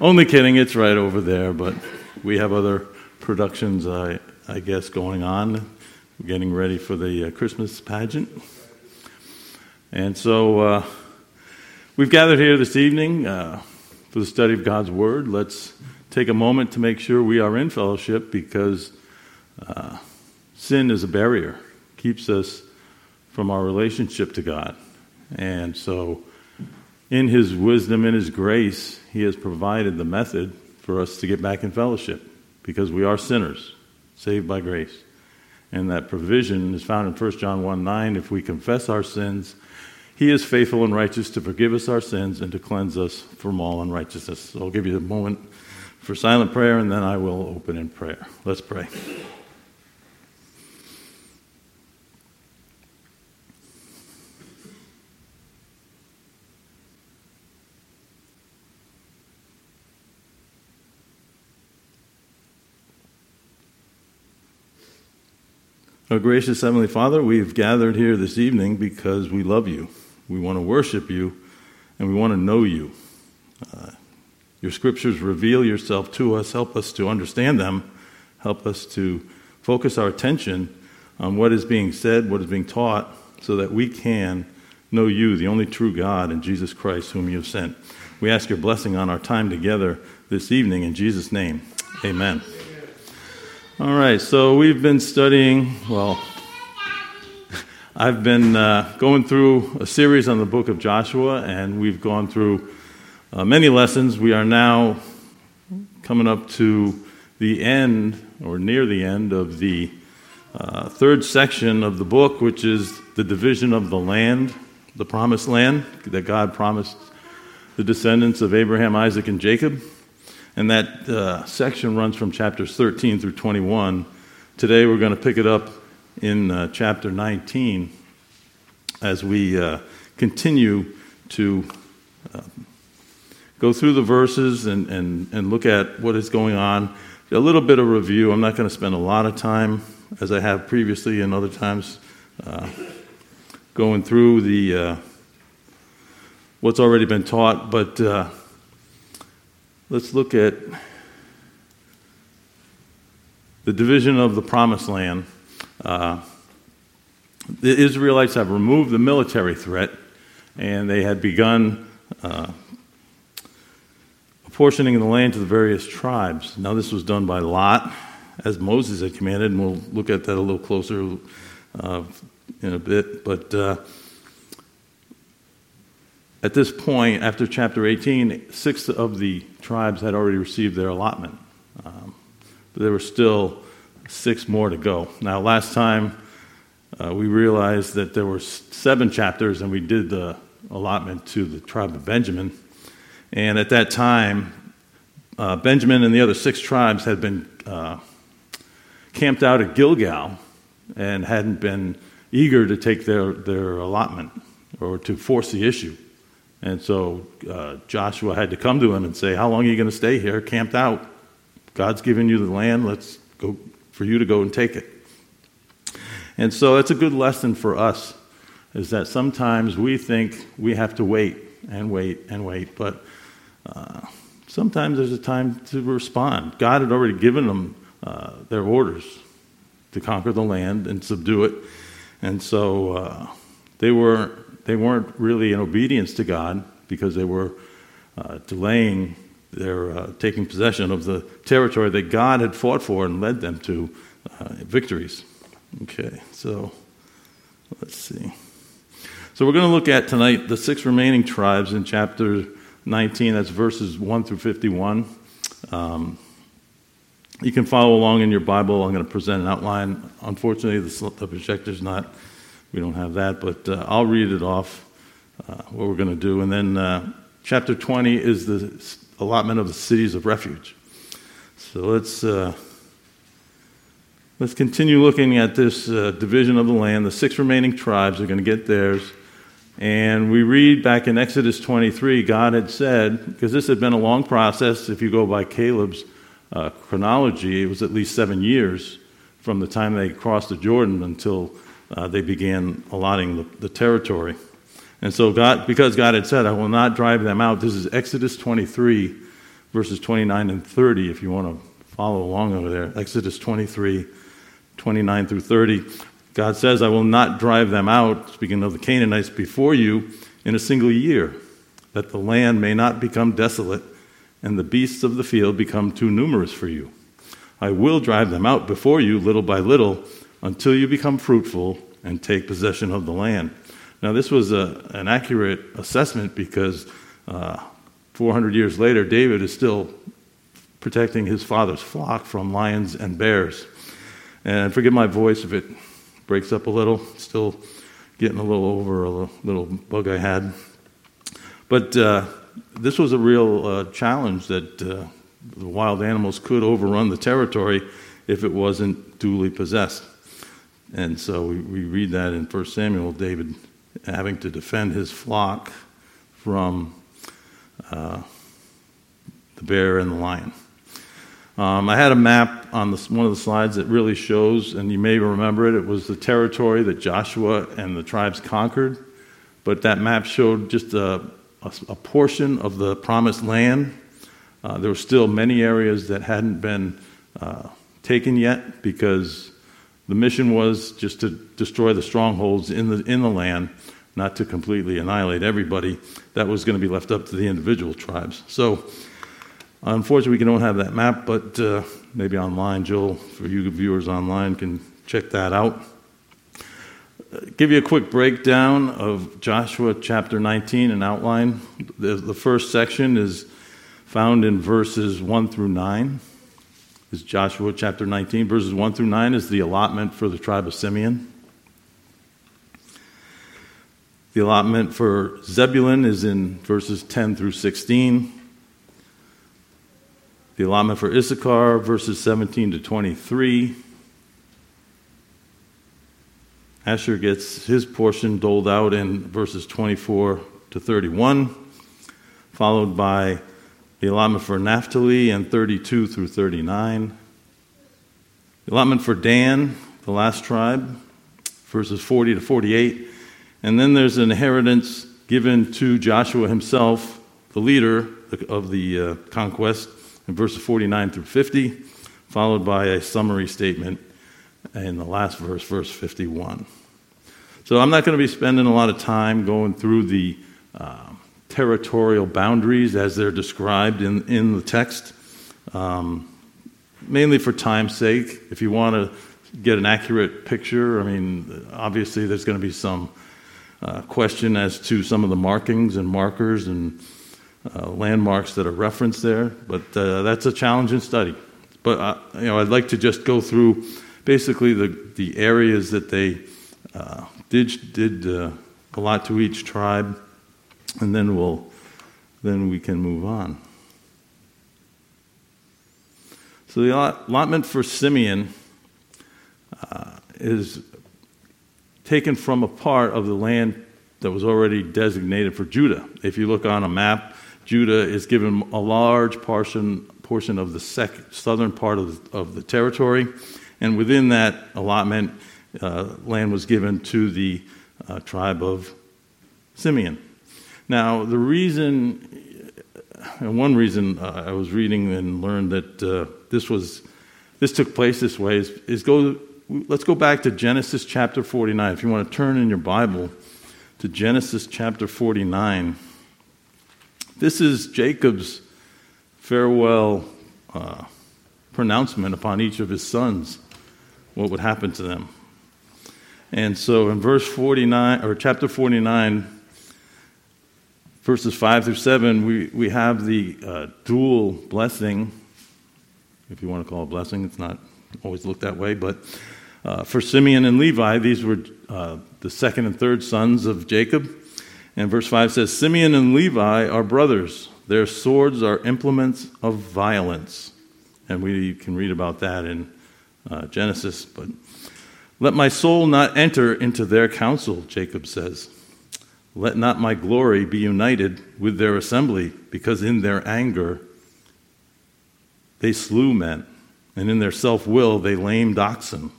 Only kidding, it's right over there, but we have other productions, I, I guess, going on. We're getting ready for the uh, Christmas pageant. And so uh, we've gathered here this evening uh, for the study of God's Word. Let's take a moment to make sure we are in fellowship because uh, sin is a barrier, keeps us from our relationship to God. And so, in His wisdom, and His grace, He has provided the method for us to get back in fellowship because we are sinners, saved by grace. And that provision is found in 1 John 1 9. If we confess our sins, He is faithful and righteous to forgive us our sins and to cleanse us from all unrighteousness. So I'll give you a moment for silent prayer and then I will open in prayer. Let's pray. Our gracious Heavenly Father, we've gathered here this evening because we love you. We want to worship you and we want to know you. Uh, your scriptures reveal yourself to us. Help us to understand them. Help us to focus our attention on what is being said, what is being taught, so that we can know you, the only true God, and Jesus Christ, whom you have sent. We ask your blessing on our time together this evening in Jesus' name. Amen. All right, so we've been studying, well, I've been uh, going through a series on the book of Joshua, and we've gone through uh, many lessons. We are now coming up to the end, or near the end, of the uh, third section of the book, which is the division of the land, the promised land that God promised the descendants of Abraham, Isaac, and Jacob. And that uh, section runs from chapters 13 through 21. Today we're going to pick it up in uh, chapter 19 as we uh, continue to uh, go through the verses and, and, and look at what is going on. A little bit of review. I'm not going to spend a lot of time, as I have previously and other times, uh, going through the uh, what's already been taught, but Let's look at the division of the promised land. Uh, the Israelites have removed the military threat, and they had begun uh, apportioning the land to the various tribes. Now, this was done by Lot, as Moses had commanded, and we'll look at that a little closer uh, in a bit. But uh, at this point, after chapter 18, six of the tribes had already received their allotment. Um, but there were still six more to go. Now, last time uh, we realized that there were seven chapters, and we did the allotment to the tribe of Benjamin. And at that time, uh, Benjamin and the other six tribes had been uh, camped out at Gilgal and hadn't been eager to take their, their allotment or to force the issue. And so uh, Joshua had to come to him and say, How long are you going to stay here, camped out? God's given you the land. Let's go for you to go and take it. And so it's a good lesson for us is that sometimes we think we have to wait and wait and wait, but uh, sometimes there's a time to respond. God had already given them uh, their orders to conquer the land and subdue it. And so uh, they were they weren't really in obedience to God because they were uh, delaying their uh, taking possession of the territory that God had fought for and led them to uh, victories. Okay, so let's see. So we're going to look at tonight the six remaining tribes in chapter 19. That's verses 1 through 51. Um, you can follow along in your Bible. I'm going to present an outline. Unfortunately, the, the projector's not we don't have that, but uh, I'll read it off uh, what we're going to do. And then uh, chapter 20 is the allotment of the cities of refuge. So let's, uh, let's continue looking at this uh, division of the land. The six remaining tribes are going to get theirs. And we read back in Exodus 23, God had said, because this had been a long process, if you go by Caleb's uh, chronology, it was at least seven years from the time they crossed the Jordan until uh, they began allotting the, the, territory. And so, God, because God had said, I will not drive them out, this is Exodus 23, verses 29 and 30, if you want to follow along over there. Exodus 23, 29 through 30. God says, I will not drive them out, speaking of the Canaanites, before you in a single year, that the land may not become desolate and the beasts of the field become too numerous for you. I will drive them out before you little by little until you become fruitful and take possession of the land. Now, this was a, an accurate assessment because uh, 400 years later, David is still protecting his father's flock from lions and bears. And forgive my voice if it breaks up a little, still getting a little over a little bug I had. But uh, this was a real uh, challenge that uh, the wild animals could overrun the territory if it wasn't duly possessed. And so we, we read that in 1 Samuel, David having to defend his flock from uh, the bear and the lion. Um, I had a map on the, one of the slides that really shows, and you may remember it, it was the territory that Joshua and the tribes conquered. But that map showed just a, a, a portion of the promised land. Uh, there were still many areas that hadn't been uh, taken yet because the mission was just to destroy the strongholds in the, in the land, not to completely annihilate everybody. That was going to be left up to the individual tribes. So, unfortunately, we don't have that map, but uh, maybe online, Joel, for you viewers online, can check that out. Give you a quick breakdown of Joshua chapter 19, an outline. The, the first section is found in verses 1 through 9 is Joshua chapter 19, verses 1 through 9 is the allotment for the tribe of Simeon. The allotment for Zebulun is in verses 10 through 16. The allotment for Issachar, verses 17 to 23. Asher gets his portion doled out in verses 24 to 31, followed by the allotment for Naphtali and 32 through 39. The allotment for Dan, the last tribe, verses 40 to 48. And then there's an inheritance given to Joshua himself, the leader of the uh, conquest, in verses 49 through 50, followed by a summary statement in the last verse, verse 51. So I'm not going to be spending a lot of time going through the uh, territorial boundaries as they're described in, in the text, um, mainly for time's sake. If you want to get an accurate picture, I mean, obviously there's going to be some uh, question as to some of the markings and markers and uh, landmarks that are referenced there, but uh, that's a challenging study. But uh, you know, I'd like to just go through basically the, the areas that they uh, did, did uh, a lot to each tribe and then we'll then we can move on. So the allotment for Simeon uh, is taken from a part of the land that was already designated for Judah. If you look on a map, Judah is given a large portion portion of the sec- southern part of the, of the territory, and within that allotment, uh, land was given to the uh, tribe of Simeon. Now, the reason, and one reason uh, I was reading and learned that uh, this was, this took place this way is, is go, let's go back to Genesis chapter 49. If you want to turn in your Bible to Genesis chapter 49, this is Jacob's farewell uh, pronouncement upon each of his sons, what would happen to them. And so in verse 49, or chapter 49, verses 5 through 7, we, we have the uh, dual blessing, if you want to call it a blessing. It's not always looked that way, but uh, for Simeon and Levi, these were uh, the second and third sons of Jacob. And verse 5 says, Simeon and Levi are brothers. Their swords are implements of violence. And we can read about that in uh, Genesis. But let my soul not enter into their counsel, Jacob says. Let not my glory be united with their assembly, because in their anger they slew men, and in their self will they lamed oxen.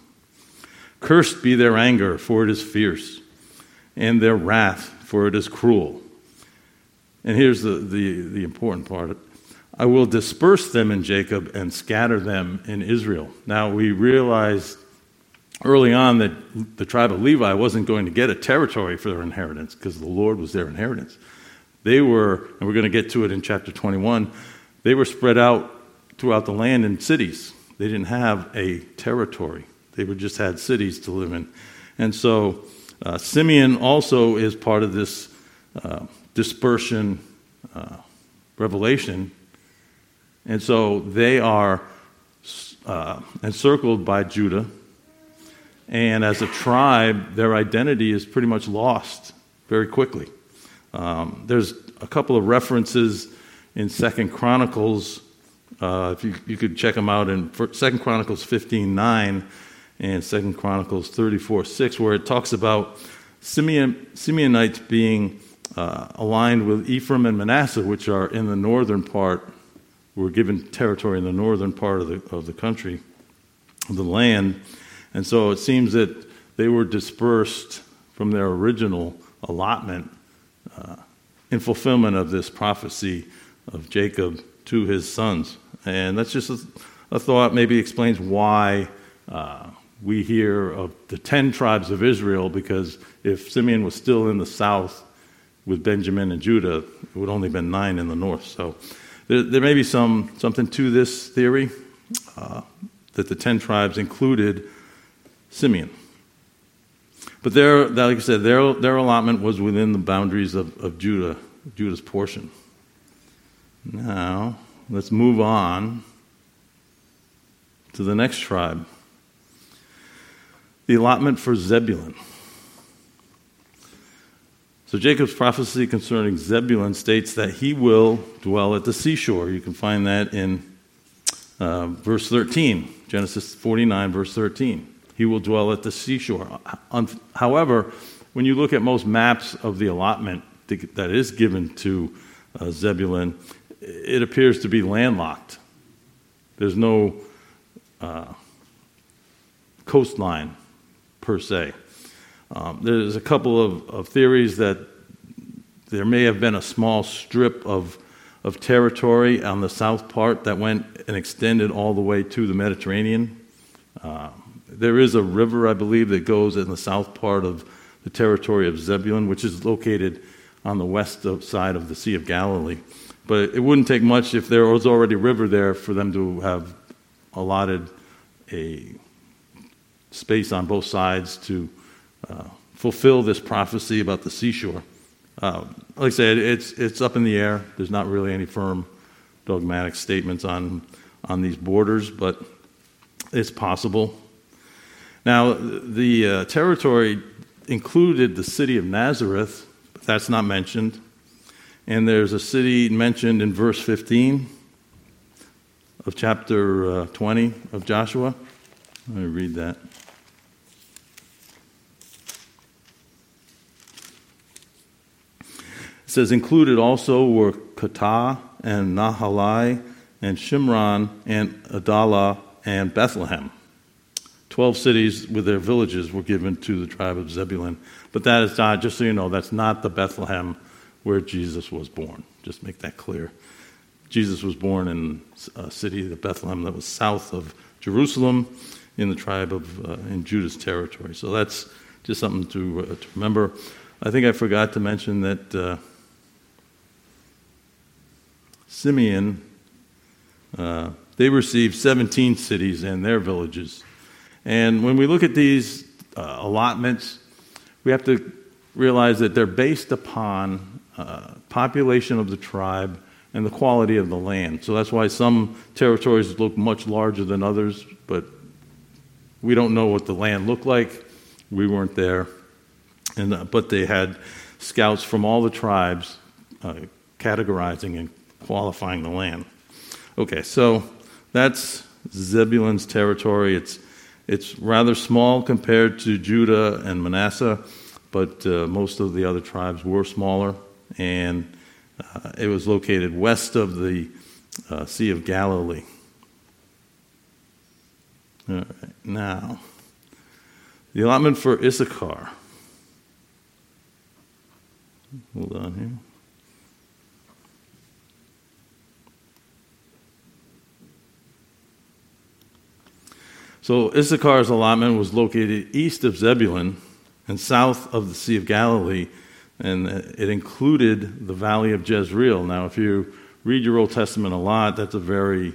Cursed be their anger, for it is fierce, and their wrath, for it is cruel. And here's the, the, the important part I will disperse them in Jacob and scatter them in Israel. Now, we realized early on that the tribe of Levi wasn't going to get a territory for their inheritance because the Lord was their inheritance. They were, and we're going to get to it in chapter 21, they were spread out throughout the land in cities. They didn't have a territory, they were just had cities to live in. And so uh, Simeon also is part of this uh, dispersion uh, revelation. And so they are uh, encircled by Judah. And as a tribe, their identity is pretty much lost very quickly. Um, there's a couple of references in Second Chronicles. Uh, if you, you could check them out in Second Chronicles 15 9 and Second Chronicles 34 6, where it talks about Simeon, Simeonites being uh, aligned with Ephraim and Manasseh, which are in the northern part, were given territory in the northern part of the, of the country, of the land. And so it seems that they were dispersed from their original allotment uh, in fulfillment of this prophecy of Jacob to his sons. And that's just a, a thought, maybe explains why uh, we hear of the 10 tribes of Israel, because if Simeon was still in the south with Benjamin and Judah, it would only have been nine in the north. So there, there may be some, something to this theory uh, that the 10 tribes included Simeon. But their, like I said, their, their allotment was within the boundaries of, of Judah, Judah's portion. Now, let's move on to the next tribe the allotment for Zebulun. So Jacob's prophecy concerning Zebulun states that he will dwell at the seashore. You can find that in uh, verse 13, Genesis 49, verse 13 he will dwell at the seashore. However, when you look at most maps of the allotment that is given to uh, Zebulun, it appears to be landlocked. There's no uh, coastline per se. Um, there's a couple of, of, theories that there may have been a small strip of, of territory on the south part that went and extended all the way to the Mediterranean. Uh, there is a river, I believe, that goes in the south part of the territory of Zebulun, which is located on the west side of the Sea of Galilee. But it wouldn't take much if there was already a river there for them to have allotted a space on both sides to uh, fulfill this prophecy about the seashore. Uh, like I said, it's, it's up in the air. There's not really any firm dogmatic statements on, on these borders, but it's possible. Now, the uh, territory included the city of Nazareth, but that's not mentioned. And there's a city mentioned in verse 15 of chapter uh, 20 of Joshua. Let me read that. It says, included also were Katah and Nahalal and Shimron and Idalah and Bethlehem. Twelve cities with their villages were given to the tribe of Zebulun. But that is not, just so you know, that's not the Bethlehem where Jesus was born. Just make that clear. Jesus was born in a city of Bethlehem that was south of Jerusalem in the tribe of, uh, in Judah's territory. So that's just something to, uh, to remember. I think I forgot to mention that uh, Simeon, uh, they received 17 cities and their villages and when we look at these uh, allotments, we have to realize that they're based upon uh, population of the tribe and the quality of the land. So that's why some territories look much larger than others, but we don't know what the land looked like. We weren't there. And, uh, but they had scouts from all the tribes uh, categorizing and qualifying the land. Okay, so that's Zebulun's territory. It's it's rather small compared to Judah and Manasseh, but uh, most of the other tribes were smaller, and uh, it was located west of the uh, Sea of Galilee. All right, now, the allotment for Issachar. Hold on here. So Issachar's allotment was located east of Zebulun and south of the Sea of Galilee, and it included the valley of Jezreel. Now, if you read your Old Testament a lot, that's a very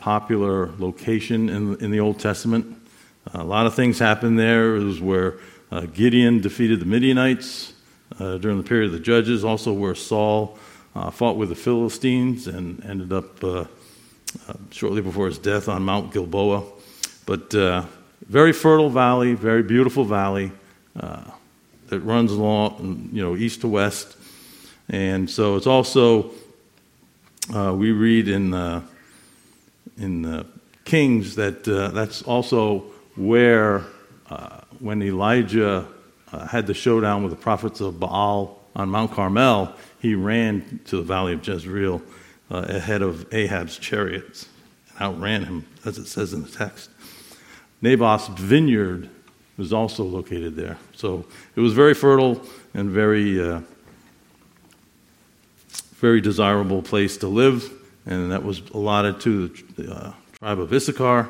popular location in, in the Old Testament. a lot of things happened there. It was where uh, Gideon defeated the Midianites uh, during the period of the Judges, also where Saul uh, fought with the Philistines and ended up uh, uh, shortly before his death on Mount Gilboa. But uh, very fertile valley, very beautiful valley that runs along, you know, east to west. And so it's also, we read in, in Kings that that's also where when Elijah uh, had the showdown with the prophets of Baal on Mount Carmel, he ran to the valley of Jezreel uh, ahead of Ahab's chariots and outran him, as it says in the text. Naboth's vineyard was also located there. So it was very fertile and very, uh, very desirable place to live, and that was allotted to the uh, tribe of Issachar.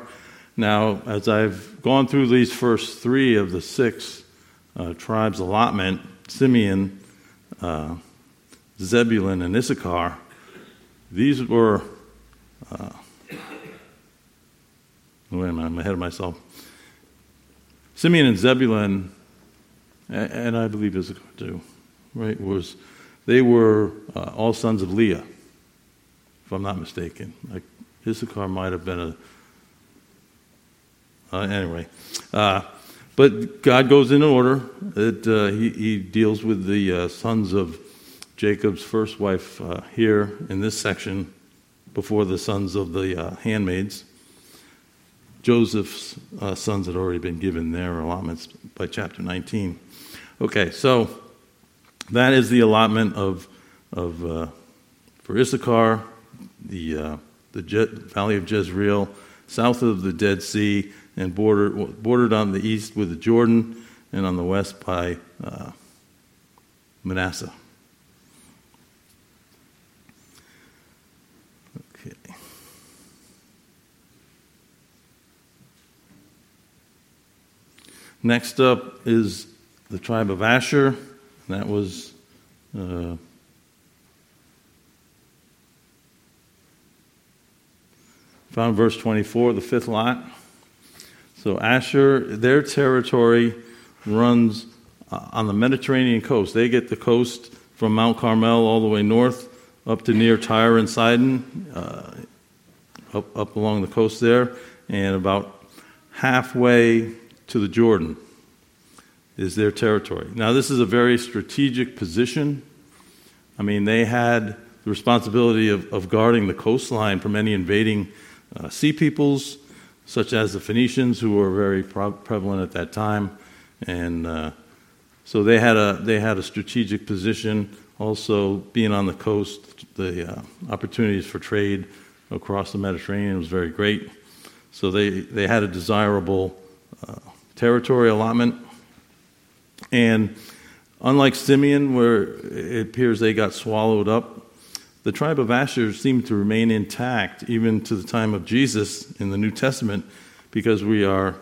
Now, as I've gone through these first three of the six uh, tribes allotment Simeon, uh, Zebulun, and Issachar these were. Wait a minute, I'm ahead of myself. Simeon and Zebulun, and I believe Issachar too, right, was they were uh, all sons of Leah, if I'm not mistaken. Like Issachar might have been a uh, anyway, uh, but God goes in order. That uh, he, he, deals with the uh, sons of Jacob's first wife uh, here in this section before the sons of the handmaids. Joseph's uh, sons had already been given their allotments by chapter 19. Okay, so that is the allotment of, of uh, for Issachar, the, uh, the Je- valley of Jezreel, south of the Dead Sea, and bordered, bordered on the east with the Jordan and on the west by uh, Manasseh. Next up is the tribe of Asher. That was uh, found verse 24, the fifth lot. So Asher, their territory runs uh, on the Mediterranean coast. They get the coast from Mount Carmel all the way north up to near Tyre and Sidon, uh, up, up along the coast there, and about halfway to the Jordan is their territory. Now, this is a very strategic position. I mean, they had the responsibility of, of guarding the coastline from any invading uh, sea peoples such as the Phoenicians, who were very prevalent at that time, and uh, so they had a they had a strategic position. Also, being on the coast, the uh, opportunities for trade across the Mediterranean was very great. So they they had a desirable uh, territory allotment, and unlike Simeon, where it appears they got swallowed up the tribe of Asher seemed to remain intact even to the time of Jesus in the New Testament because we are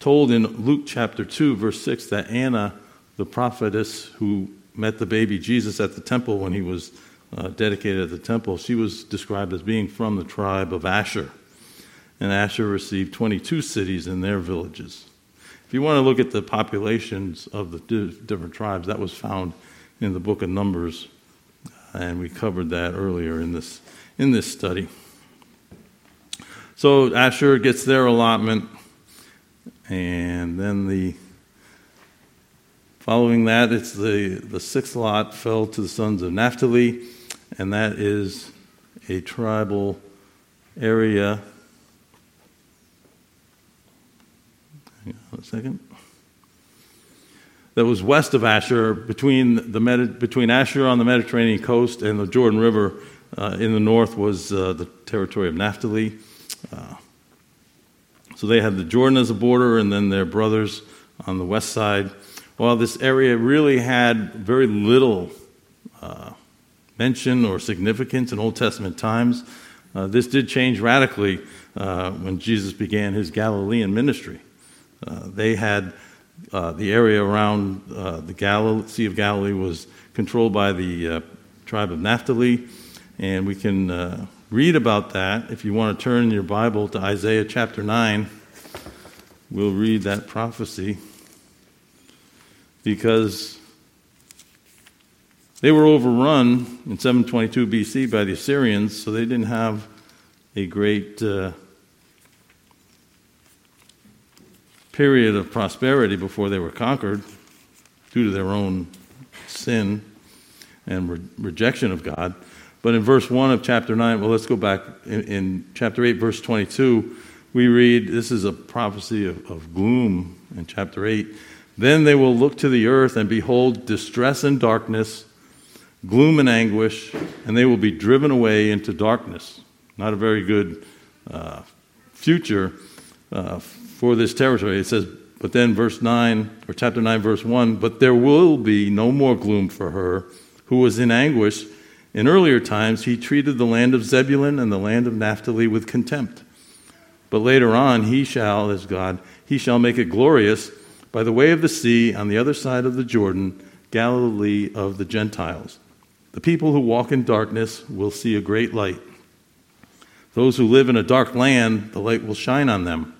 told in Luke chapter 2, verse 6, that Anna, the prophetess who met the baby Jesus at the temple when he was uh, dedicated at the temple, she was described as being from the tribe of Asher. And Asher received 22 cities and their villages. If you want to look at the populations of the different tribes, that was found in the book of Numbers and we covered that earlier in this in this study. So Asher gets their allotment, and then the following that, it's the the sixth lot fell to the sons of Naphtali, and that is a tribal area. Hang on a second that was west of Asher, between, the Medi- between Asher on the Mediterranean coast and the Jordan River uh, in the north was uh, the territory of Naphtali. Uh, so they had the Jordan as a border and then their brothers on the west side. While this area really had very little uh, mention or significance in Old Testament times, Uh, this did change radically uh, when Jesus began his Galilean ministry. Uh, they had uh, the area around uh, the Galilee, Sea of Galilee was controlled by the tribe of Naphtali, and we can read about that. If you want to turn your Bible to Isaiah chapter 9, we'll read that prophecy because they were overrun in 722 BC by the Assyrians, so they didn't have a great uh, period of prosperity before they were conquered due to their own sin and re- rejection of God. But in verse 1 of chapter 9, well, let's go back. In, in chapter 8, verse 22, we read this is a prophecy of, of gloom in chapter 8. Then they will look to the earth and behold distress and darkness gloom and anguish, and they will be driven away into darkness. Not a very good uh, future uh, for this territory. It says, but then verse 9, or chapter 9, verse 1, but there will be no more gloom for her who was in anguish. In earlier times, he treated the land of Zebulun and the land of Naphtali with contempt. But later on, he shall, as God, he shall make it glorious by the way of the sea on the other side of the Jordan, Galilee of the Gentiles. The people who walk in darkness will see a great light. Those who live in a dark land, the light will shine on them.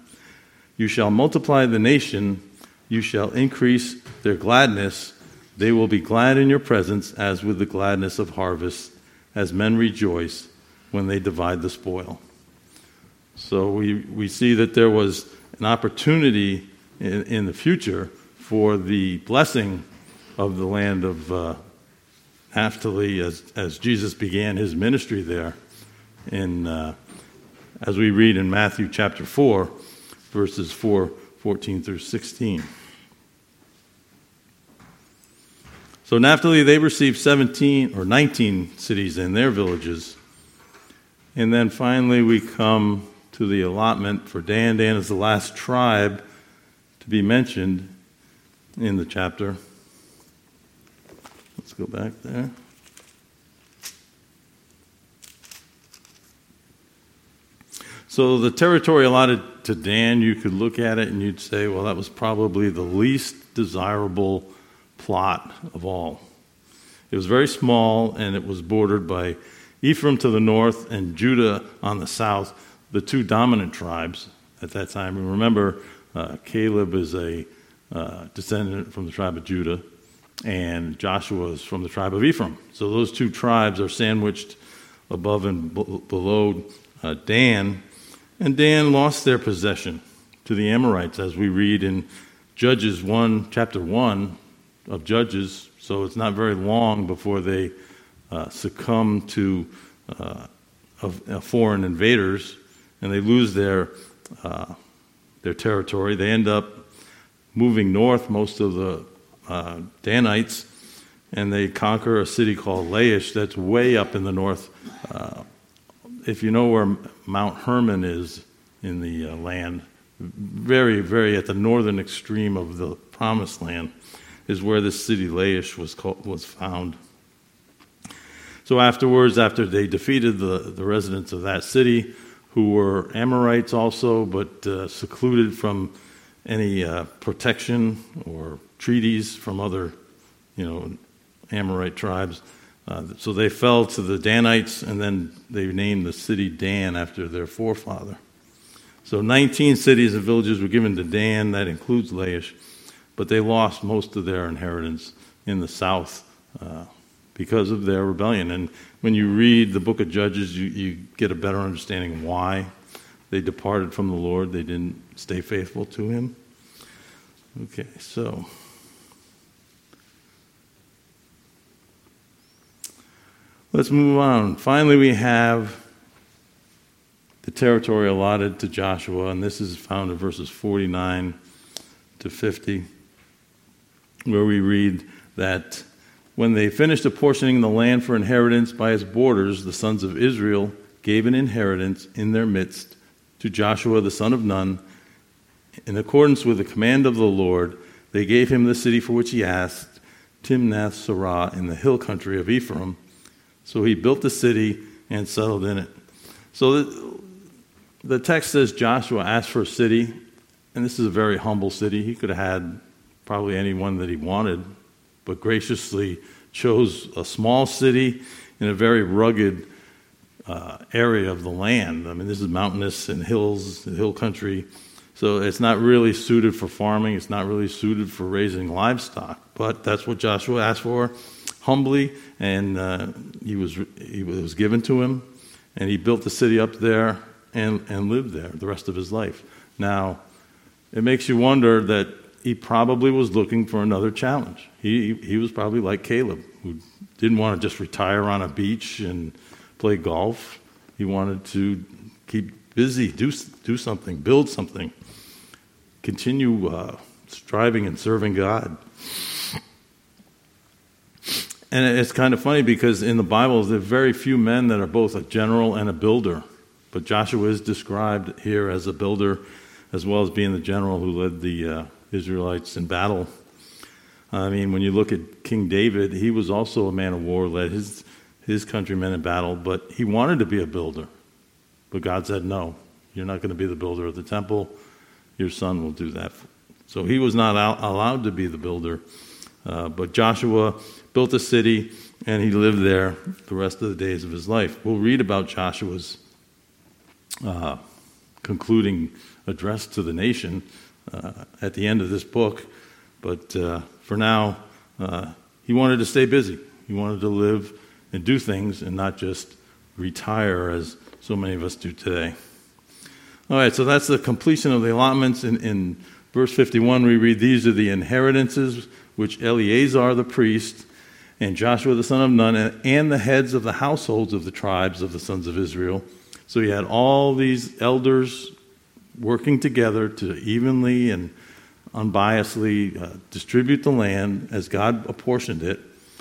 You shall multiply the nation, you shall increase their gladness. They will be glad in your presence, as with the gladness of harvest, as men rejoice when they divide the spoil. So we, we see that there was an opportunity in, in the future for the blessing of the land of uh, Naphtali as, as Jesus began his ministry there. In, uh, as we read in Matthew chapter 4, verses 4, 14 through 16. So Naphtali, they received 17 or 19 cities in their villages. And then finally we come to the allotment for Dan. Dan is the last tribe to be mentioned in the chapter Let's go back there. So the territory allotted to Dan, you could look at it and you'd say, well, that was probably the least desirable plot of all. It was very small and it was bordered by Ephraim to the north and Judah on the south, the two dominant tribes at that time. And remember, uh, Caleb is a uh, descendant from the tribe of Judah and Joshua is from the tribe of Ephraim. So those two tribes are sandwiched above and below uh, Dan. And Dan lost their possession to the Amorites, as we read in Judges 1, chapter 1 of Judges. So it's not very long before they uh, succumb to uh, of, foreign invaders and they lose their, uh, their territory. They end up moving north most of the uh, Danites, and they conquer a city called Laish that's way up in the north. If you know where Mount Hermon is in the uh, land, very, very at the northern extreme of the promised land, is where this city Laish was, called, was found. So afterwards, after they defeated the, the residents of that city, who were Amorites also, but uh, secluded from any uh, protection or treaties from other, you know, Amorite tribes. Uh, so they fell to the Danites, and then they named the city Dan after their forefather. So 19 cities and villages were given to Dan, that includes Laish, but they lost most of their inheritance in the south uh, because of their rebellion. And when you read the book of Judges, you, you get a better understanding why they departed from the Lord, they didn't stay faithful to Him. Okay, so. Let's move on. Finally, we have the territory allotted to Joshua, and this is found in verses 49 to 50, where we read that when they finished apportioning the land for inheritance by its borders, the sons of Israel gave an inheritance in their midst to Joshua the son of Nun. In accordance with the command of the Lord, they gave him the city for which he asked, Timnath Serah, in the hill country of Ephraim so he built the city and settled in it. So the, the text says Joshua asked for a city, and this is a very humble city. He could have had probably anyone that he wanted, but graciously chose a small city in a very rugged uh, area of the land. I mean, this is mountainous and hills, hill country. So it's not really suited for farming. It's not really suited for raising livestock. But that's what Joshua asked for humbly, and uh, he, was, he was given to him. And he built the city up there and, and lived there the rest of his life. Now, it makes you wonder that he probably was looking for another challenge. He, he was probably like Caleb, who didn't want to just retire on a beach and play golf. He wanted to keep busy, do, do something, build something continue uh, striving and serving God. And it's kind of funny because in the Bible, there are very few men that are both a general and a builder. But Joshua is described here as a builder as well as being the general who led the uh, Israelites in battle. I mean, when you look at King David, he was also a man of war, led his, his countrymen in battle, but he wanted to be a builder. But God said, no, you're not going to be the builder of the temple your son will do that. So he was not allowed to be the builder. Uh, but Joshua built a city and he lived there the rest of the days of his life. We'll read about Joshua's uh, concluding address to the nation uh, at the end of this book. But uh, for now, uh, he wanted to stay busy. He wanted to live and do things and not just retire as so many of us do today. All right, so that's the completion of the allotments. In, in verse 51, we read, These are the inheritances which Eleazar the priest and Joshua the son of Nun and, the heads of the households of the tribes of the sons of Israel. So you had all these elders working together to evenly and unbiasedly uh, distribute the land as God apportioned it,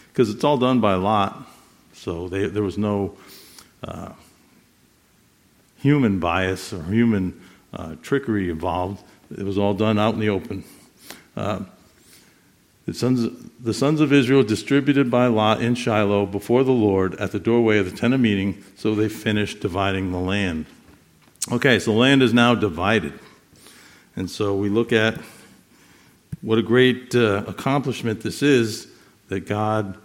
because it's all done by lot. So they, there was no uh, human bias or human uh, trickery involved. It was all done out in the open. The sons, the sons of Israel distributed by lot in Shiloh before the Lord at the doorway of the tent of meeting, so they finished dividing the land. Okay, so the land is now divided. And so we look at what a great uh, accomplishment this is that God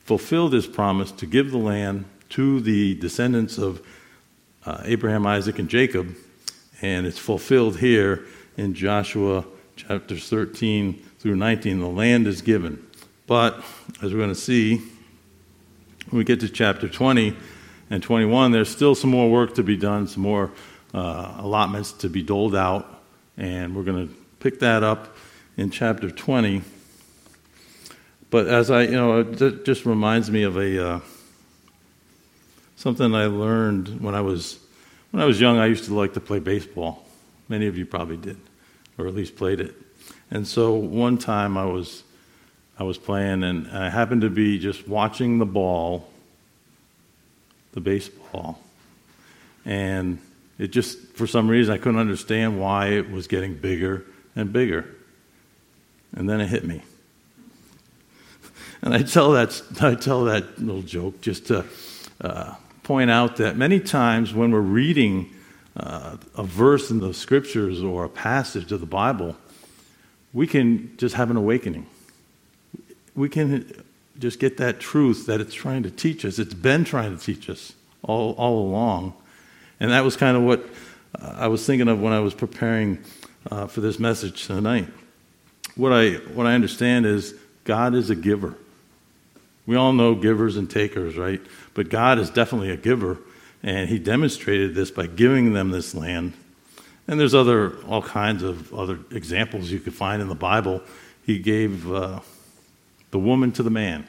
fulfilled his promise to give the land to the descendants of uh, Abraham, Isaac, and Jacob, and it's fulfilled here in Joshua chapters 13 through 19. The land is given. But as we're going to see, when we get to chapter 20 and 21, there's still some more work to be done, some more uh, allotments to be doled out, and we're going to pick that up in chapter 20. But as I, you know, it just reminds me of a. Uh, something I learned when I was when I was young. I used to like to play baseball. Many of you probably did, or at least played it. And so one time I was I was playing, and I happened to be just watching the ball, the baseball, and it just for some reason I couldn't understand why it was getting bigger and bigger. And then it hit me. And I tell that I tell that little joke just to uh, point out that many times when we're reading uh, a verse in the scriptures or a passage of the Bible, we can just have an awakening. We can just get that truth that it's trying to teach us. It's been trying to teach us all, all along. And that was kind of what uh, I was thinking of when I was preparing uh, for this message tonight. What I, what I understand is God is a giver. We all know givers and takers, right? But God is definitely a giver, and He demonstrated this by giving them this land. And there's other all kinds of other examples you could find in the Bible. He gave uh, the woman to the man.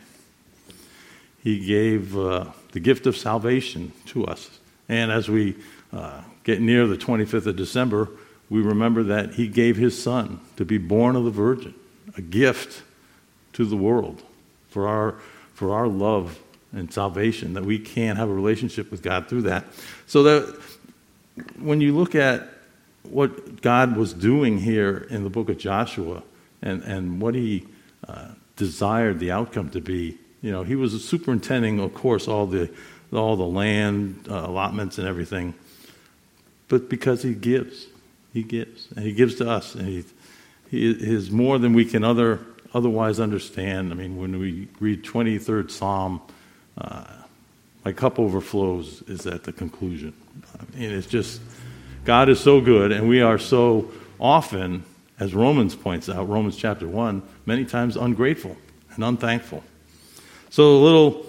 He gave uh, the gift of salvation to us. And as we uh, get near the 25th of December, we remember that He gave His Son to be born of the Virgin, a gift to the world for our for our love and salvation, that we can have a relationship with God through that. So that when you look at what God was doing here in the book of Joshua and, and what he uh, desired the outcome to be, you know, he was superintending, of course, all the all the land uh, allotments and everything, but because He gives. He gives. And He gives to us. And He, he is more than we can other, otherwise understand. I mean, when we read 23rd Psalm, uh, my cup overflows is at the conclusion. I mean, it's just, God is so good, and we are so often, as Romans points out, Romans chapter 1, many times ungrateful and unthankful. So a little,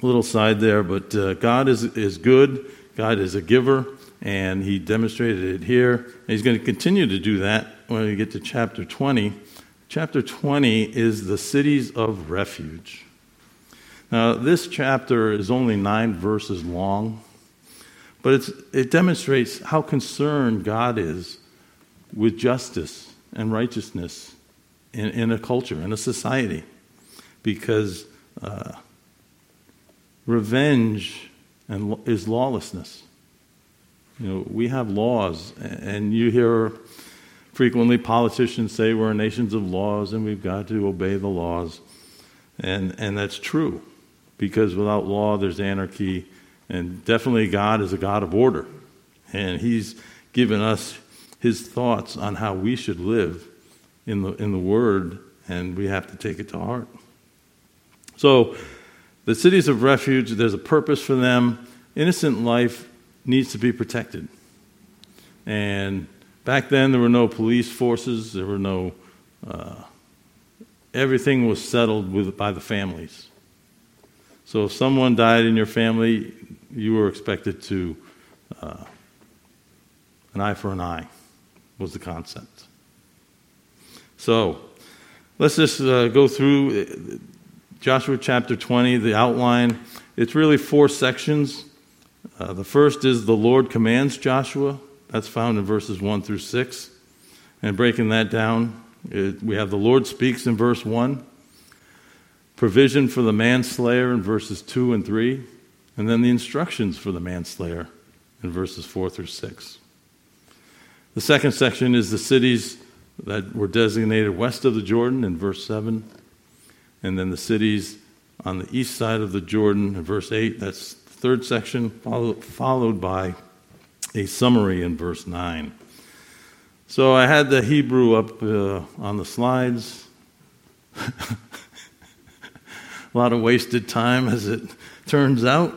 little side there, but uh, God is, is good. God is a giver, and He demonstrated it here. And He's going to continue to do that when we get to chapter 20. Chapter 20 is the cities of refuge. Now, this chapter is only nine verses long, but it demonstrates how concerned God is with justice and righteousness in, in a culture, in a society, because uh, revenge and is lawlessness. You know, we have laws, and you hear frequently politicians say we're nations of laws and we've got to obey the laws. And, and that's true, because without law, there's anarchy, and definitely God is a God of order. And He's given us His thoughts on how we should live in the, in the Word, and we have to take it to heart. So, the cities of refuge, there's a purpose for them. Innocent life needs to be protected. And back then, there were no police forces, there were no, uh, everything was settled with, by the families. So if someone died in your family, you were expected to, uh, an eye for an eye was the concept. So let's just uh, go through Joshua chapter 20, the outline, it's really four sections. Uh, the first is the Lord commands Joshua. That's found in verses 1 through 6. And breaking that down, it, we have the Lord speaks in verse 1, provision for the manslayer in verses 2 and 3, and then the instructions for the manslayer in verses 4 through 6. The second section is the cities that were designated west of the Jordan in verse 7 and then the cities on the east side of the Jordan in verse 8. That's the third section, follow, followed by a summary in verse 9. So I had the Hebrew up uh, on the slides. a lot of wasted time, as it turns out,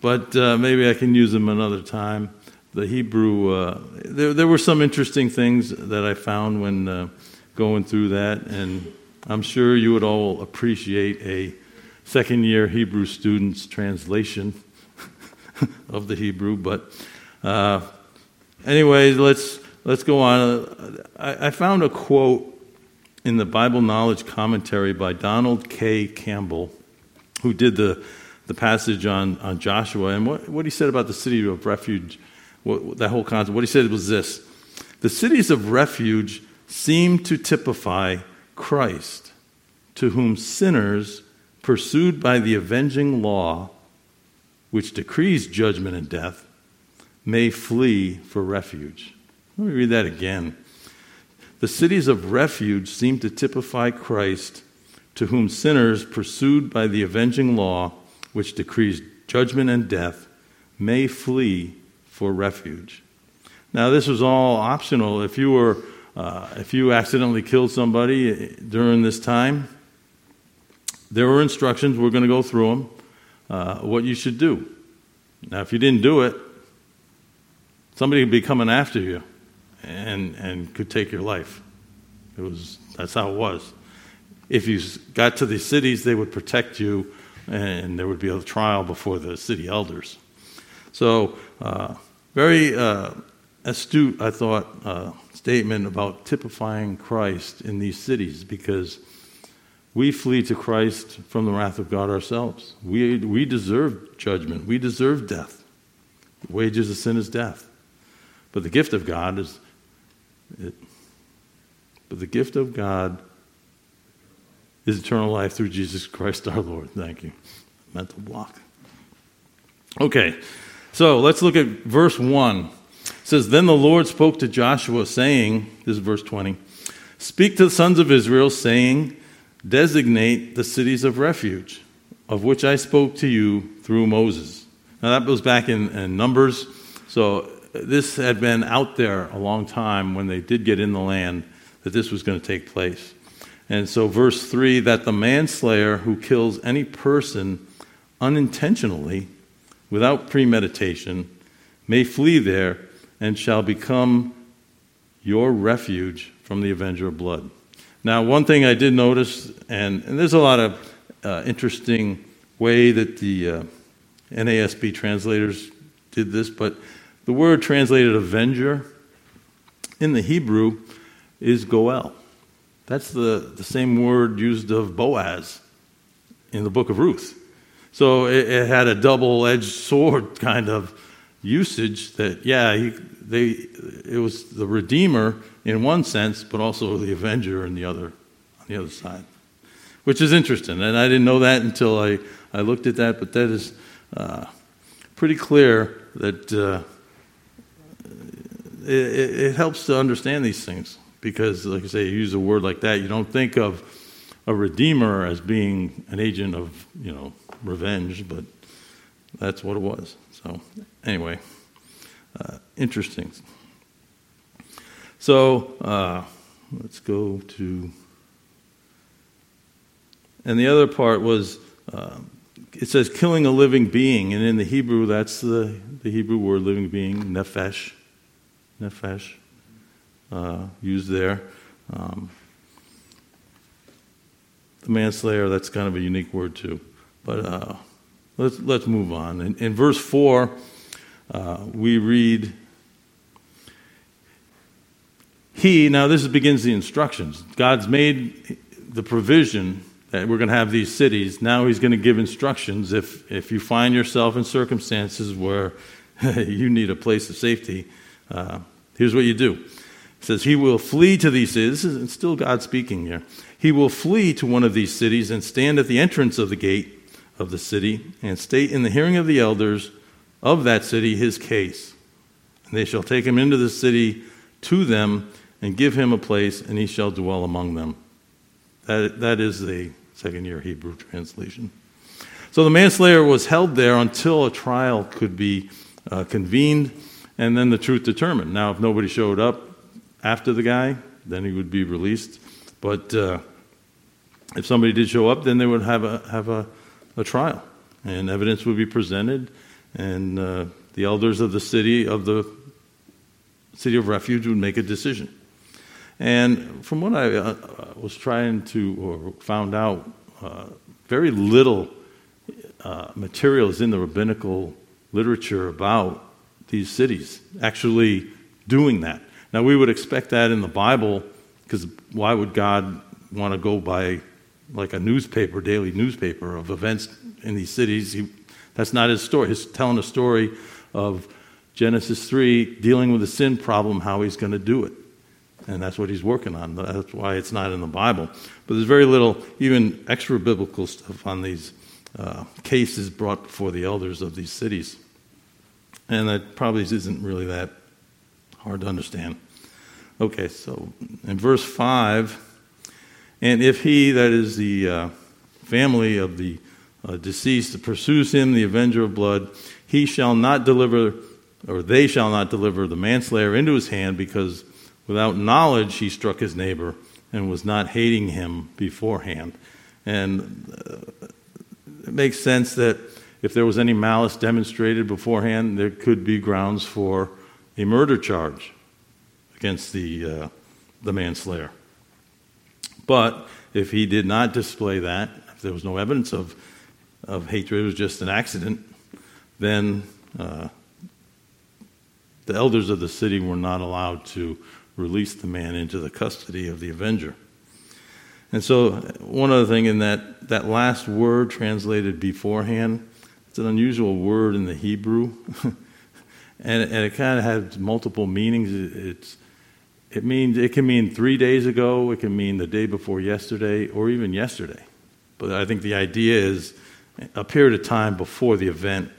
but uh, maybe I can use them another time. The Hebrew, uh, there, there were some interesting things that I found when uh, going through that, and I'm sure you would all appreciate a second year Hebrew student's translation of the Hebrew. But uh, anyway, let's, let's go on. I, I found a quote in the Bible Knowledge Commentary by Donald K. Campbell, who did the, the passage on, on Joshua. And what, what he said about the city of refuge, what, that whole concept, what he said was this The cities of refuge seem to typify Christ, to whom sinners pursued by the avenging law, which decrees judgment and death, may flee for refuge. Let me read that again. The cities of refuge seem to typify Christ, to whom sinners pursued by the avenging law, which decrees judgment and death, may flee for refuge. Now, this was all optional. If you were uh, if you accidentally killed somebody during this time, there were instructions, we're going to go through them, uh, what you should do. Now, if you didn't do it, somebody would be coming after you and, and could take your life. It was, that's how it was. If you got to the cities, they would protect you and there would be a trial before the city elders. So, uh, very uh, astute, I thought, uh, statement about typifying Christ in these cities because we flee to Christ from the wrath of God ourselves. We, we deserve judgment, we deserve death. The wages of sin is death. But the gift of God is. It, but the gift of God is eternal life through Jesus Christ our Lord. Thank you. Mental block. Okay, so let's look at verse 1 says, Then the Lord spoke to Joshua, saying, This is verse 20, Speak to the sons of Israel, saying, Designate the cities of refuge, of which I spoke to you through Moses. Now, that goes back in, in Numbers. So, uh, this had been out there a long time when they did get in the land that this was going to take place. And so, verse 3 that the manslayer who kills any person unintentionally, without premeditation, may flee there and shall become your refuge from the avenger of blood. Now, one thing I did notice, and, and there's a lot of uh, interesting way that the uh, NASB translators did this, but the word translated avenger in the Hebrew is goel. That's the, the same word used of Boaz in the book of Ruth. So it, it had a double edged sword kind of usage that, yeah, he, they, it was the Redeemer in one sense, but also the Avenger in the other, on the other side, which is interesting. And I didn't know that until I, I looked at that, but that is uh, pretty clear that uh, it, it helps to understand these things because, like I say, you use a word like that, you don't think of a redeemer as being an agent of, you know, revenge, but that's what it was. So, anyway, uh, interesting. So, uh, let's go to. And the other part was uh, it says killing a living being, and in the Hebrew, that's the, the Hebrew word living being, nephesh. Nephesh used there. Um, the manslayer, that's kind of a unique word too. But uh, let's, let's move on. In, in verse 4, uh, we read, He, now this begins the instructions. God's made the provision that we're going to have these cities. Now He's going to give instructions. If, if you find yourself in circumstances where you need a place of safety, uh, here's what you do says, He will flee to these cities. This is still God speaking here. He will flee to one of these cities and stand at the entrance of the gate of the city and state in the hearing of the elders of that city his case. And they shall take him into the city to them and give him a place, and he shall dwell among them. That, that is the second year Hebrew translation. So the manslayer was held there until a trial could be uh, convened and then the truth determined. Now, if nobody showed up, after the guy, then he would be released. But uh, if somebody did show up, then they would have a have a, a trial, and evidence would be presented, and uh, the elders of the city of the city of refuge would make a decision. And from what I uh, was trying to or found out, uh, very little uh, material is in the rabbinical literature about these cities actually doing that. Now, we would expect that in the Bible because why would God want to go by like a newspaper, daily newspaper of events in these cities? He, that's not his story. He's telling a story of Genesis 3 dealing with the sin problem, how he's going to do it. And that's what he's working on. That's why it's not in the Bible. But there's very little, even extra biblical stuff on these uh, cases brought before the elders of these cities. And that probably isn't really that Hard to understand. Okay, so in verse 5, and if he, that is the uh, family of the uh, deceased, pursues him, the avenger of blood, he shall not deliver, or they shall not deliver the manslayer into his hand, because without knowledge he struck his neighbor and was not hating him beforehand. And uh, it makes sense that if there was any malice demonstrated beforehand, there could be grounds for a murder charge against the, uh, the manslayer. But if he did not display that, if there was no evidence of, of hatred, it was just an accident, then uh, the elders of the city were not allowed to release the man into the custody of the avenger. And so, one other thing in that, that last word translated beforehand, it's an unusual word in the Hebrew. and, and it kind of has multiple meanings. It's, it means it can mean three days ago, it can mean the day before yesterday, or even yesterday. But I think the idea is a period of time before the event,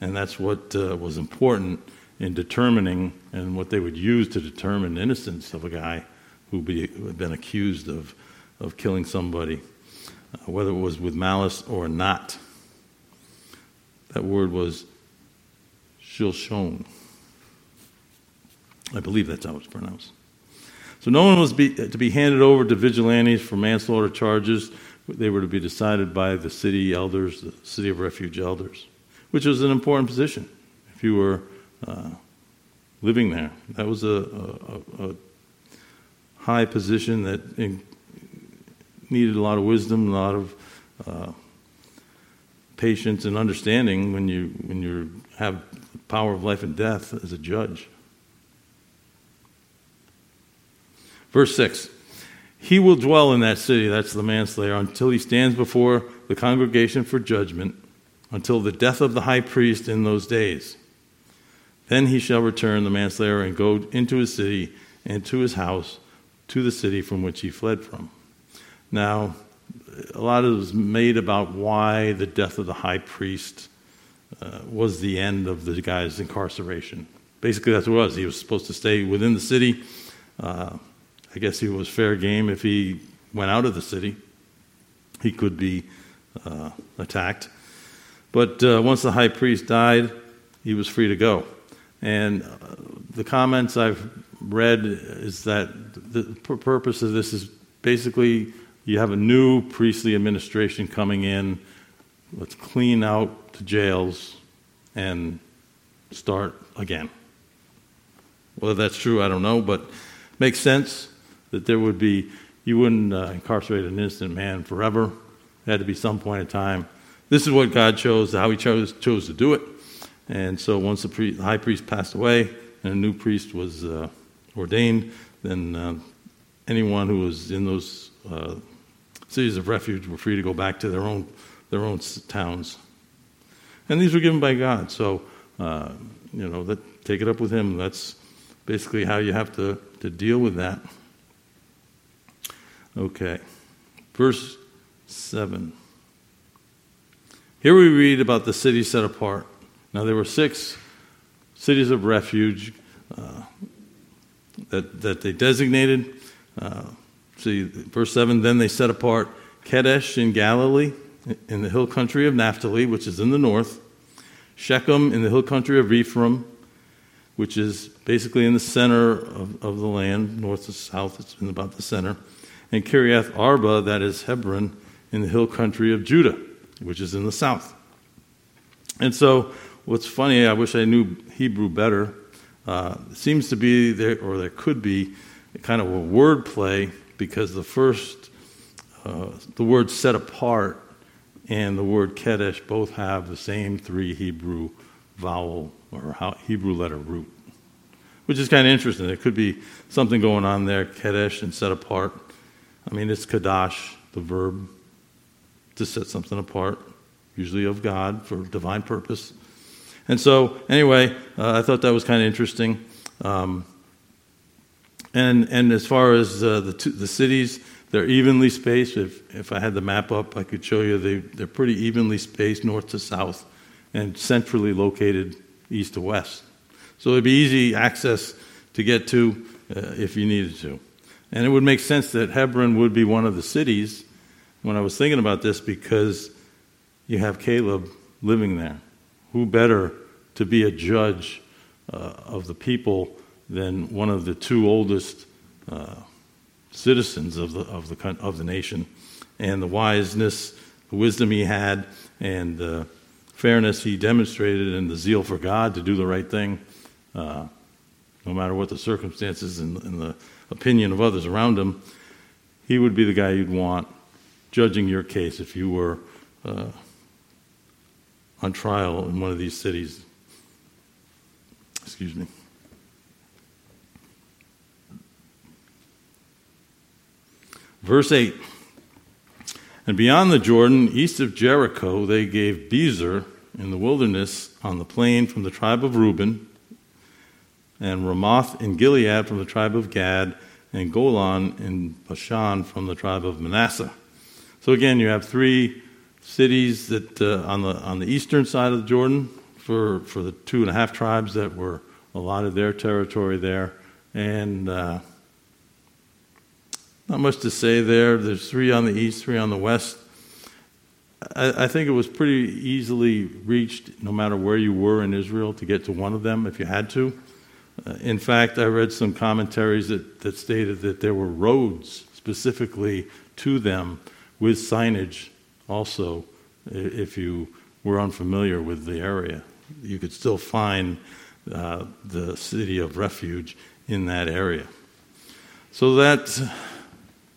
and that's what uh, was important in determining and what they would use to determine innocence of a guy who, be, had been accused of, of killing somebody, uh, whether it was with malice or not. That word was Shilshon. I believe that's how it's pronounced. So no one was be, to be handed over to vigilantes for manslaughter charges. They were to be decided by the city elders, the city of refuge elders, which was an important position if you were uh, living there. That was a, a, a high position that in, needed a lot of wisdom, a lot of uh, patience and understanding when you when you have power of life and death as a judge. Verse 6 He will dwell in that city, that's the manslayer, until he stands before the congregation for judgment, until the death of the high priest in those days. Then he shall return, the manslayer, and go into his city and to his house, to the city from which he fled from. Now, a lot was made about why the death of the high priest uh, was the end of the guy's incarceration. Basically, that's what it was. He was supposed to stay within the city. Uh, I guess he was fair game if he went out of the city. He could be uh, attacked. But uh, once the high priest died, he was free to go. And uh, the comments I've read is that the purpose of this is basically you have a new priestly administration coming in. Let's clean out the jails and start again. Whether that's true, I don't know, but makes sense that there would be, you wouldn't uh, incarcerate an innocent man forever. There had to be some point in time. This is what God chose, how He chose, chose to do it. And so once the, the high priest passed away and a new priest was uh, ordained, then uh, anyone who was in those uh, cities of refuge were free to go back to their own, their own towns. And these were given by God. So, uh, you know, that, take it up with Him. That's basically how you have to, to deal with that. Okay. Verse 7. Here we read about the city set apart. Now, there were six cities of refuge uh, that, that they designated. Uh, see, verse 7 Then they set apart Kedesh in Galilee, in the hill country of Naphtali, which is in the north, Shechem in the hill country of Ephraim, which is basically in the center of, of the land, north to south, it's in about the center and Kiriath Arba, that is Hebron, in the hill country of Judah, which is in the south. And so, what's funny, I wish I knew Hebrew better. Uh, seems to be there, or there could be, kind of a word play because the first, uh, the word set apart and the word Kedesh both have the same three Hebrew vowel or Hebrew letter root, which is kind of interesting. There could be something going on there, Kedesh and set apart. I mean, it's kadash, the verb to set something apart, usually of God for divine purpose. And so, anyway, uh, I thought that was kind of interesting. Um, and, and as far as uh, the, two, the cities, they're evenly spaced. If, if I had the map up, I could show you they, they're pretty evenly spaced north to south and centrally located east to west. So it'd be easy access to get to uh, if you needed to. And it would make sense that Hebron would be one of the cities when I was thinking about this because you have Caleb living there. Who better to be a judge uh, of the people than one of the two oldest uh, citizens of the, of, the, of the nation? And the wiseness, the wisdom he had, and the fairness he demonstrated, and the zeal for God to do the right thing, uh, no matter what the circumstances and, and the opinion of others around him, he would be the guy you'd want judging your case if you were uh, on trial in one of these cities. Excuse me. Verse 8 And beyond the Jordan, east of Jericho, they gave Bezer in the wilderness on the plain from the tribe of Reuben and Ramoth in Gilead from the tribe of Gad, and Golan in Bashan from the tribe of Manasseh. So again, you have three cities that uh, on the on the eastern side of the Jordan for for the two and a half tribes that were allotted their territory there, and uh, not much to say there. There's three on the east, three on the west. I, I think it was pretty easily reached no matter where you were in Israel to get to one of them if you had to. Uh, in fact, I read some commentaries that, that stated that there were roads specifically to them with signage also if you were unfamiliar with the area. You could still find uh, the city of refuge in that area. So that,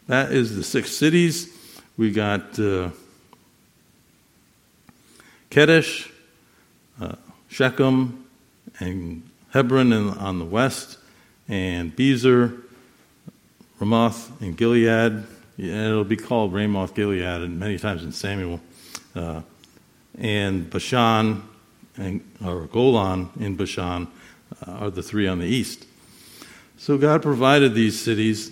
that is the six cities. We got uh, Kedesh, uh, Shechem, and Hebron on the west, and Bezer, Ramoth, and Gilead. Yeah, it'll be called Ramoth Gilead, and many times in Samuel. Uh, and Bashan, and, or Golan in Bashan, uh, are the three on the east. So God provided these cities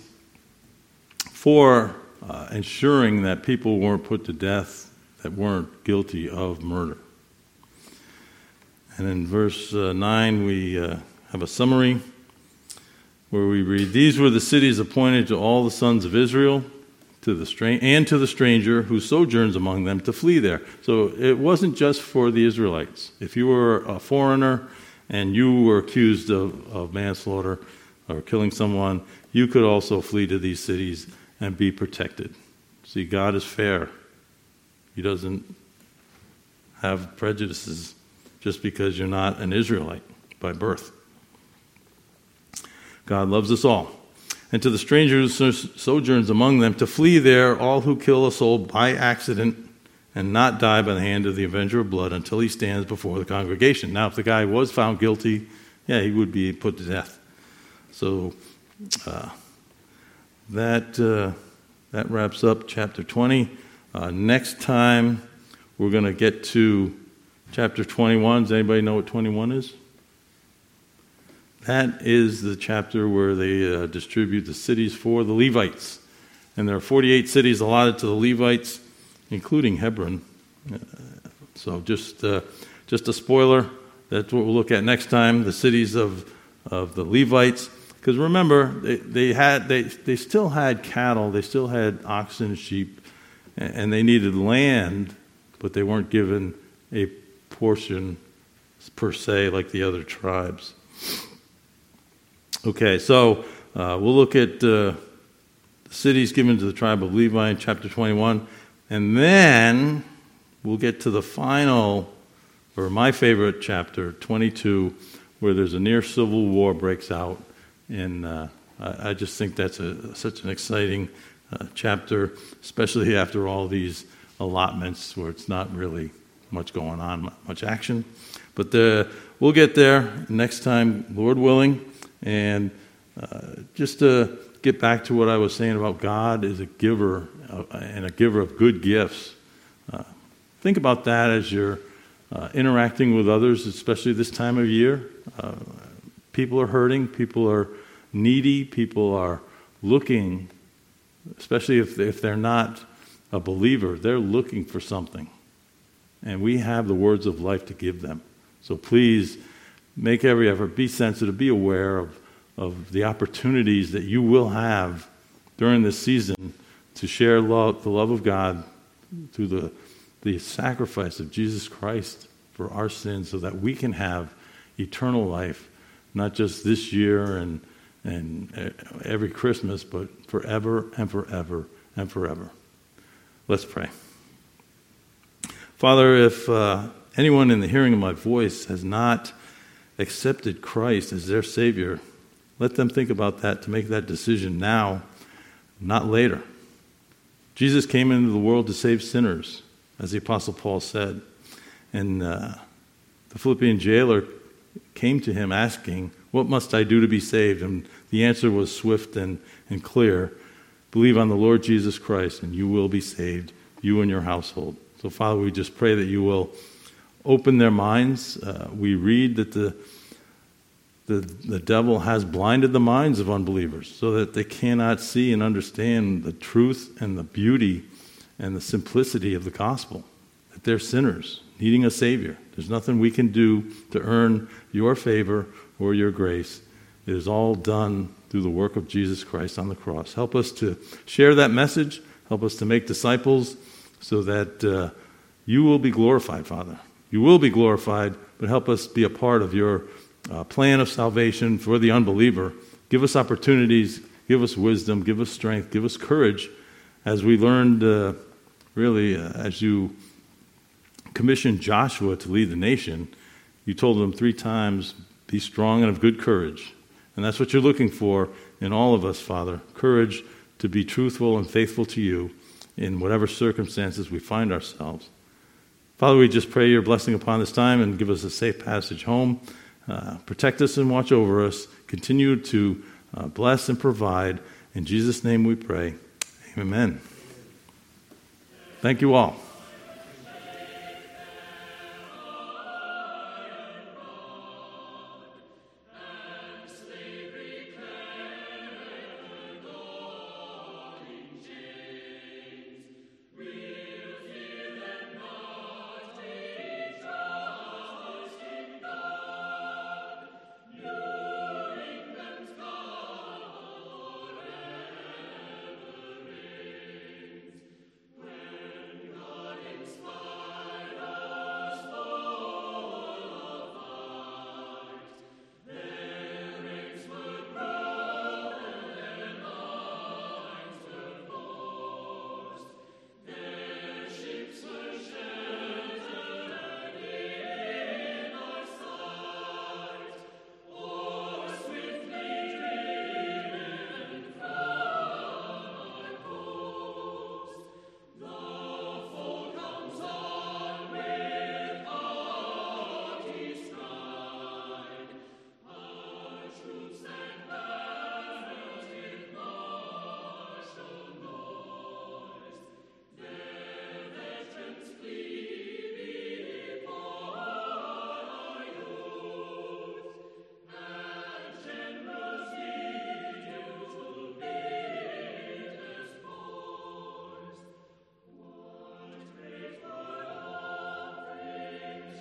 for uh, ensuring that people weren't put to death that weren't guilty of murder. And in verse uh, 9, we uh, have a summary where we read These were the cities appointed to all the sons of Israel to the stra- and to the stranger who sojourns among them to flee there. So it wasn't just for the Israelites. If you were a foreigner and you were accused of, of manslaughter or killing someone, you could also flee to these cities and be protected. See, God is fair. He doesn't have prejudices just because you're not an Israelite by birth. God loves us all. And to the stranger who sojourns among them, to flee there all who kill a soul by accident and not die by the hand of the avenger of blood until he stands before the congregation. Now, if the guy was found guilty, yeah, he would be put to death. So uh, that, uh, that wraps up chapter 20. Uh, next time, we're going to get to chapter 21. Does anybody know what 21 is? That is the chapter where they uh, distribute the cities for the Levites. And there are 48 cities allotted to the Levites, including Hebron. So, just, uh, just a spoiler. That's what we'll look at next time the cities of, of the Levites. Because remember, they, they, had, they, they still had cattle, they still had oxen, sheep, and they needed land, but they weren't given a portion per se like the other tribes. Okay, so uh, we'll look at uh, the cities given to the tribe of Levi in chapter 21, and then we'll get to the final, or my favorite chapter, 22, where there's a near civil war breaks out and uh, I, I, just think that's a, such an exciting uh, chapter, especially after all these allotments where it's not really much going on, much action. But uh, we'll get there next time, Lord willing. And uh, just to get back to what I was saying about God is a giver uh, and a giver of good gifts. Uh, think about that as you're interacting with others, especially this time of year. people are hurting, people are needy, people are looking, especially if, if they're not a believer, they're looking for something. And we have the words of life to give them. So please make every effort, be sensitive, be aware of, of the opportunities that you will have during this season to share love, the love of God through the, the sacrifice of Jesus Christ for our sins so that we can have eternal life, not just this year and and every Christmas, but forever and forever and forever. Let's pray. Father, if uh, anyone in the hearing of my voice has not accepted Christ as their Savior, let them think about that to make that decision now, not later. Jesus came into the world to save sinners, as the Apostle Paul said. And uh, the Philippian jailer came to him asking, what must I do to be saved? And the answer was swift and, and clear Believe on the Lord Jesus Christ, and you will be saved, you and your household. So, Father, we just pray that you will open their minds. Uh, we read that the, the, the devil has blinded the minds of unbelievers so that they cannot see and understand the truth and the beauty and the simplicity of the gospel, that they're sinners needing a Savior. There's nothing we can do to earn your favor or your grace. It is all done through the work of Jesus Christ on the cross. Help us to share that message. Help us to make disciples so that uh, you will be glorified, Father. You will be glorified, but help us be a part of your uh, plan of salvation for the unbeliever. Give us opportunities, give us wisdom, give us strength, give us courage as we learned, uh, really, uh, as you commissioned Joshua to lead the nation. You told them three times, be strong and of good courage. And that's what you're looking for in all of us, Father courage to be truthful and faithful to you in whatever circumstances we find ourselves. Father, we just pray your blessing upon this time and give us a safe passage home. Uh, protect us and watch over us. Continue to uh, bless and provide. In Jesus' name we pray. Amen. Thank you all.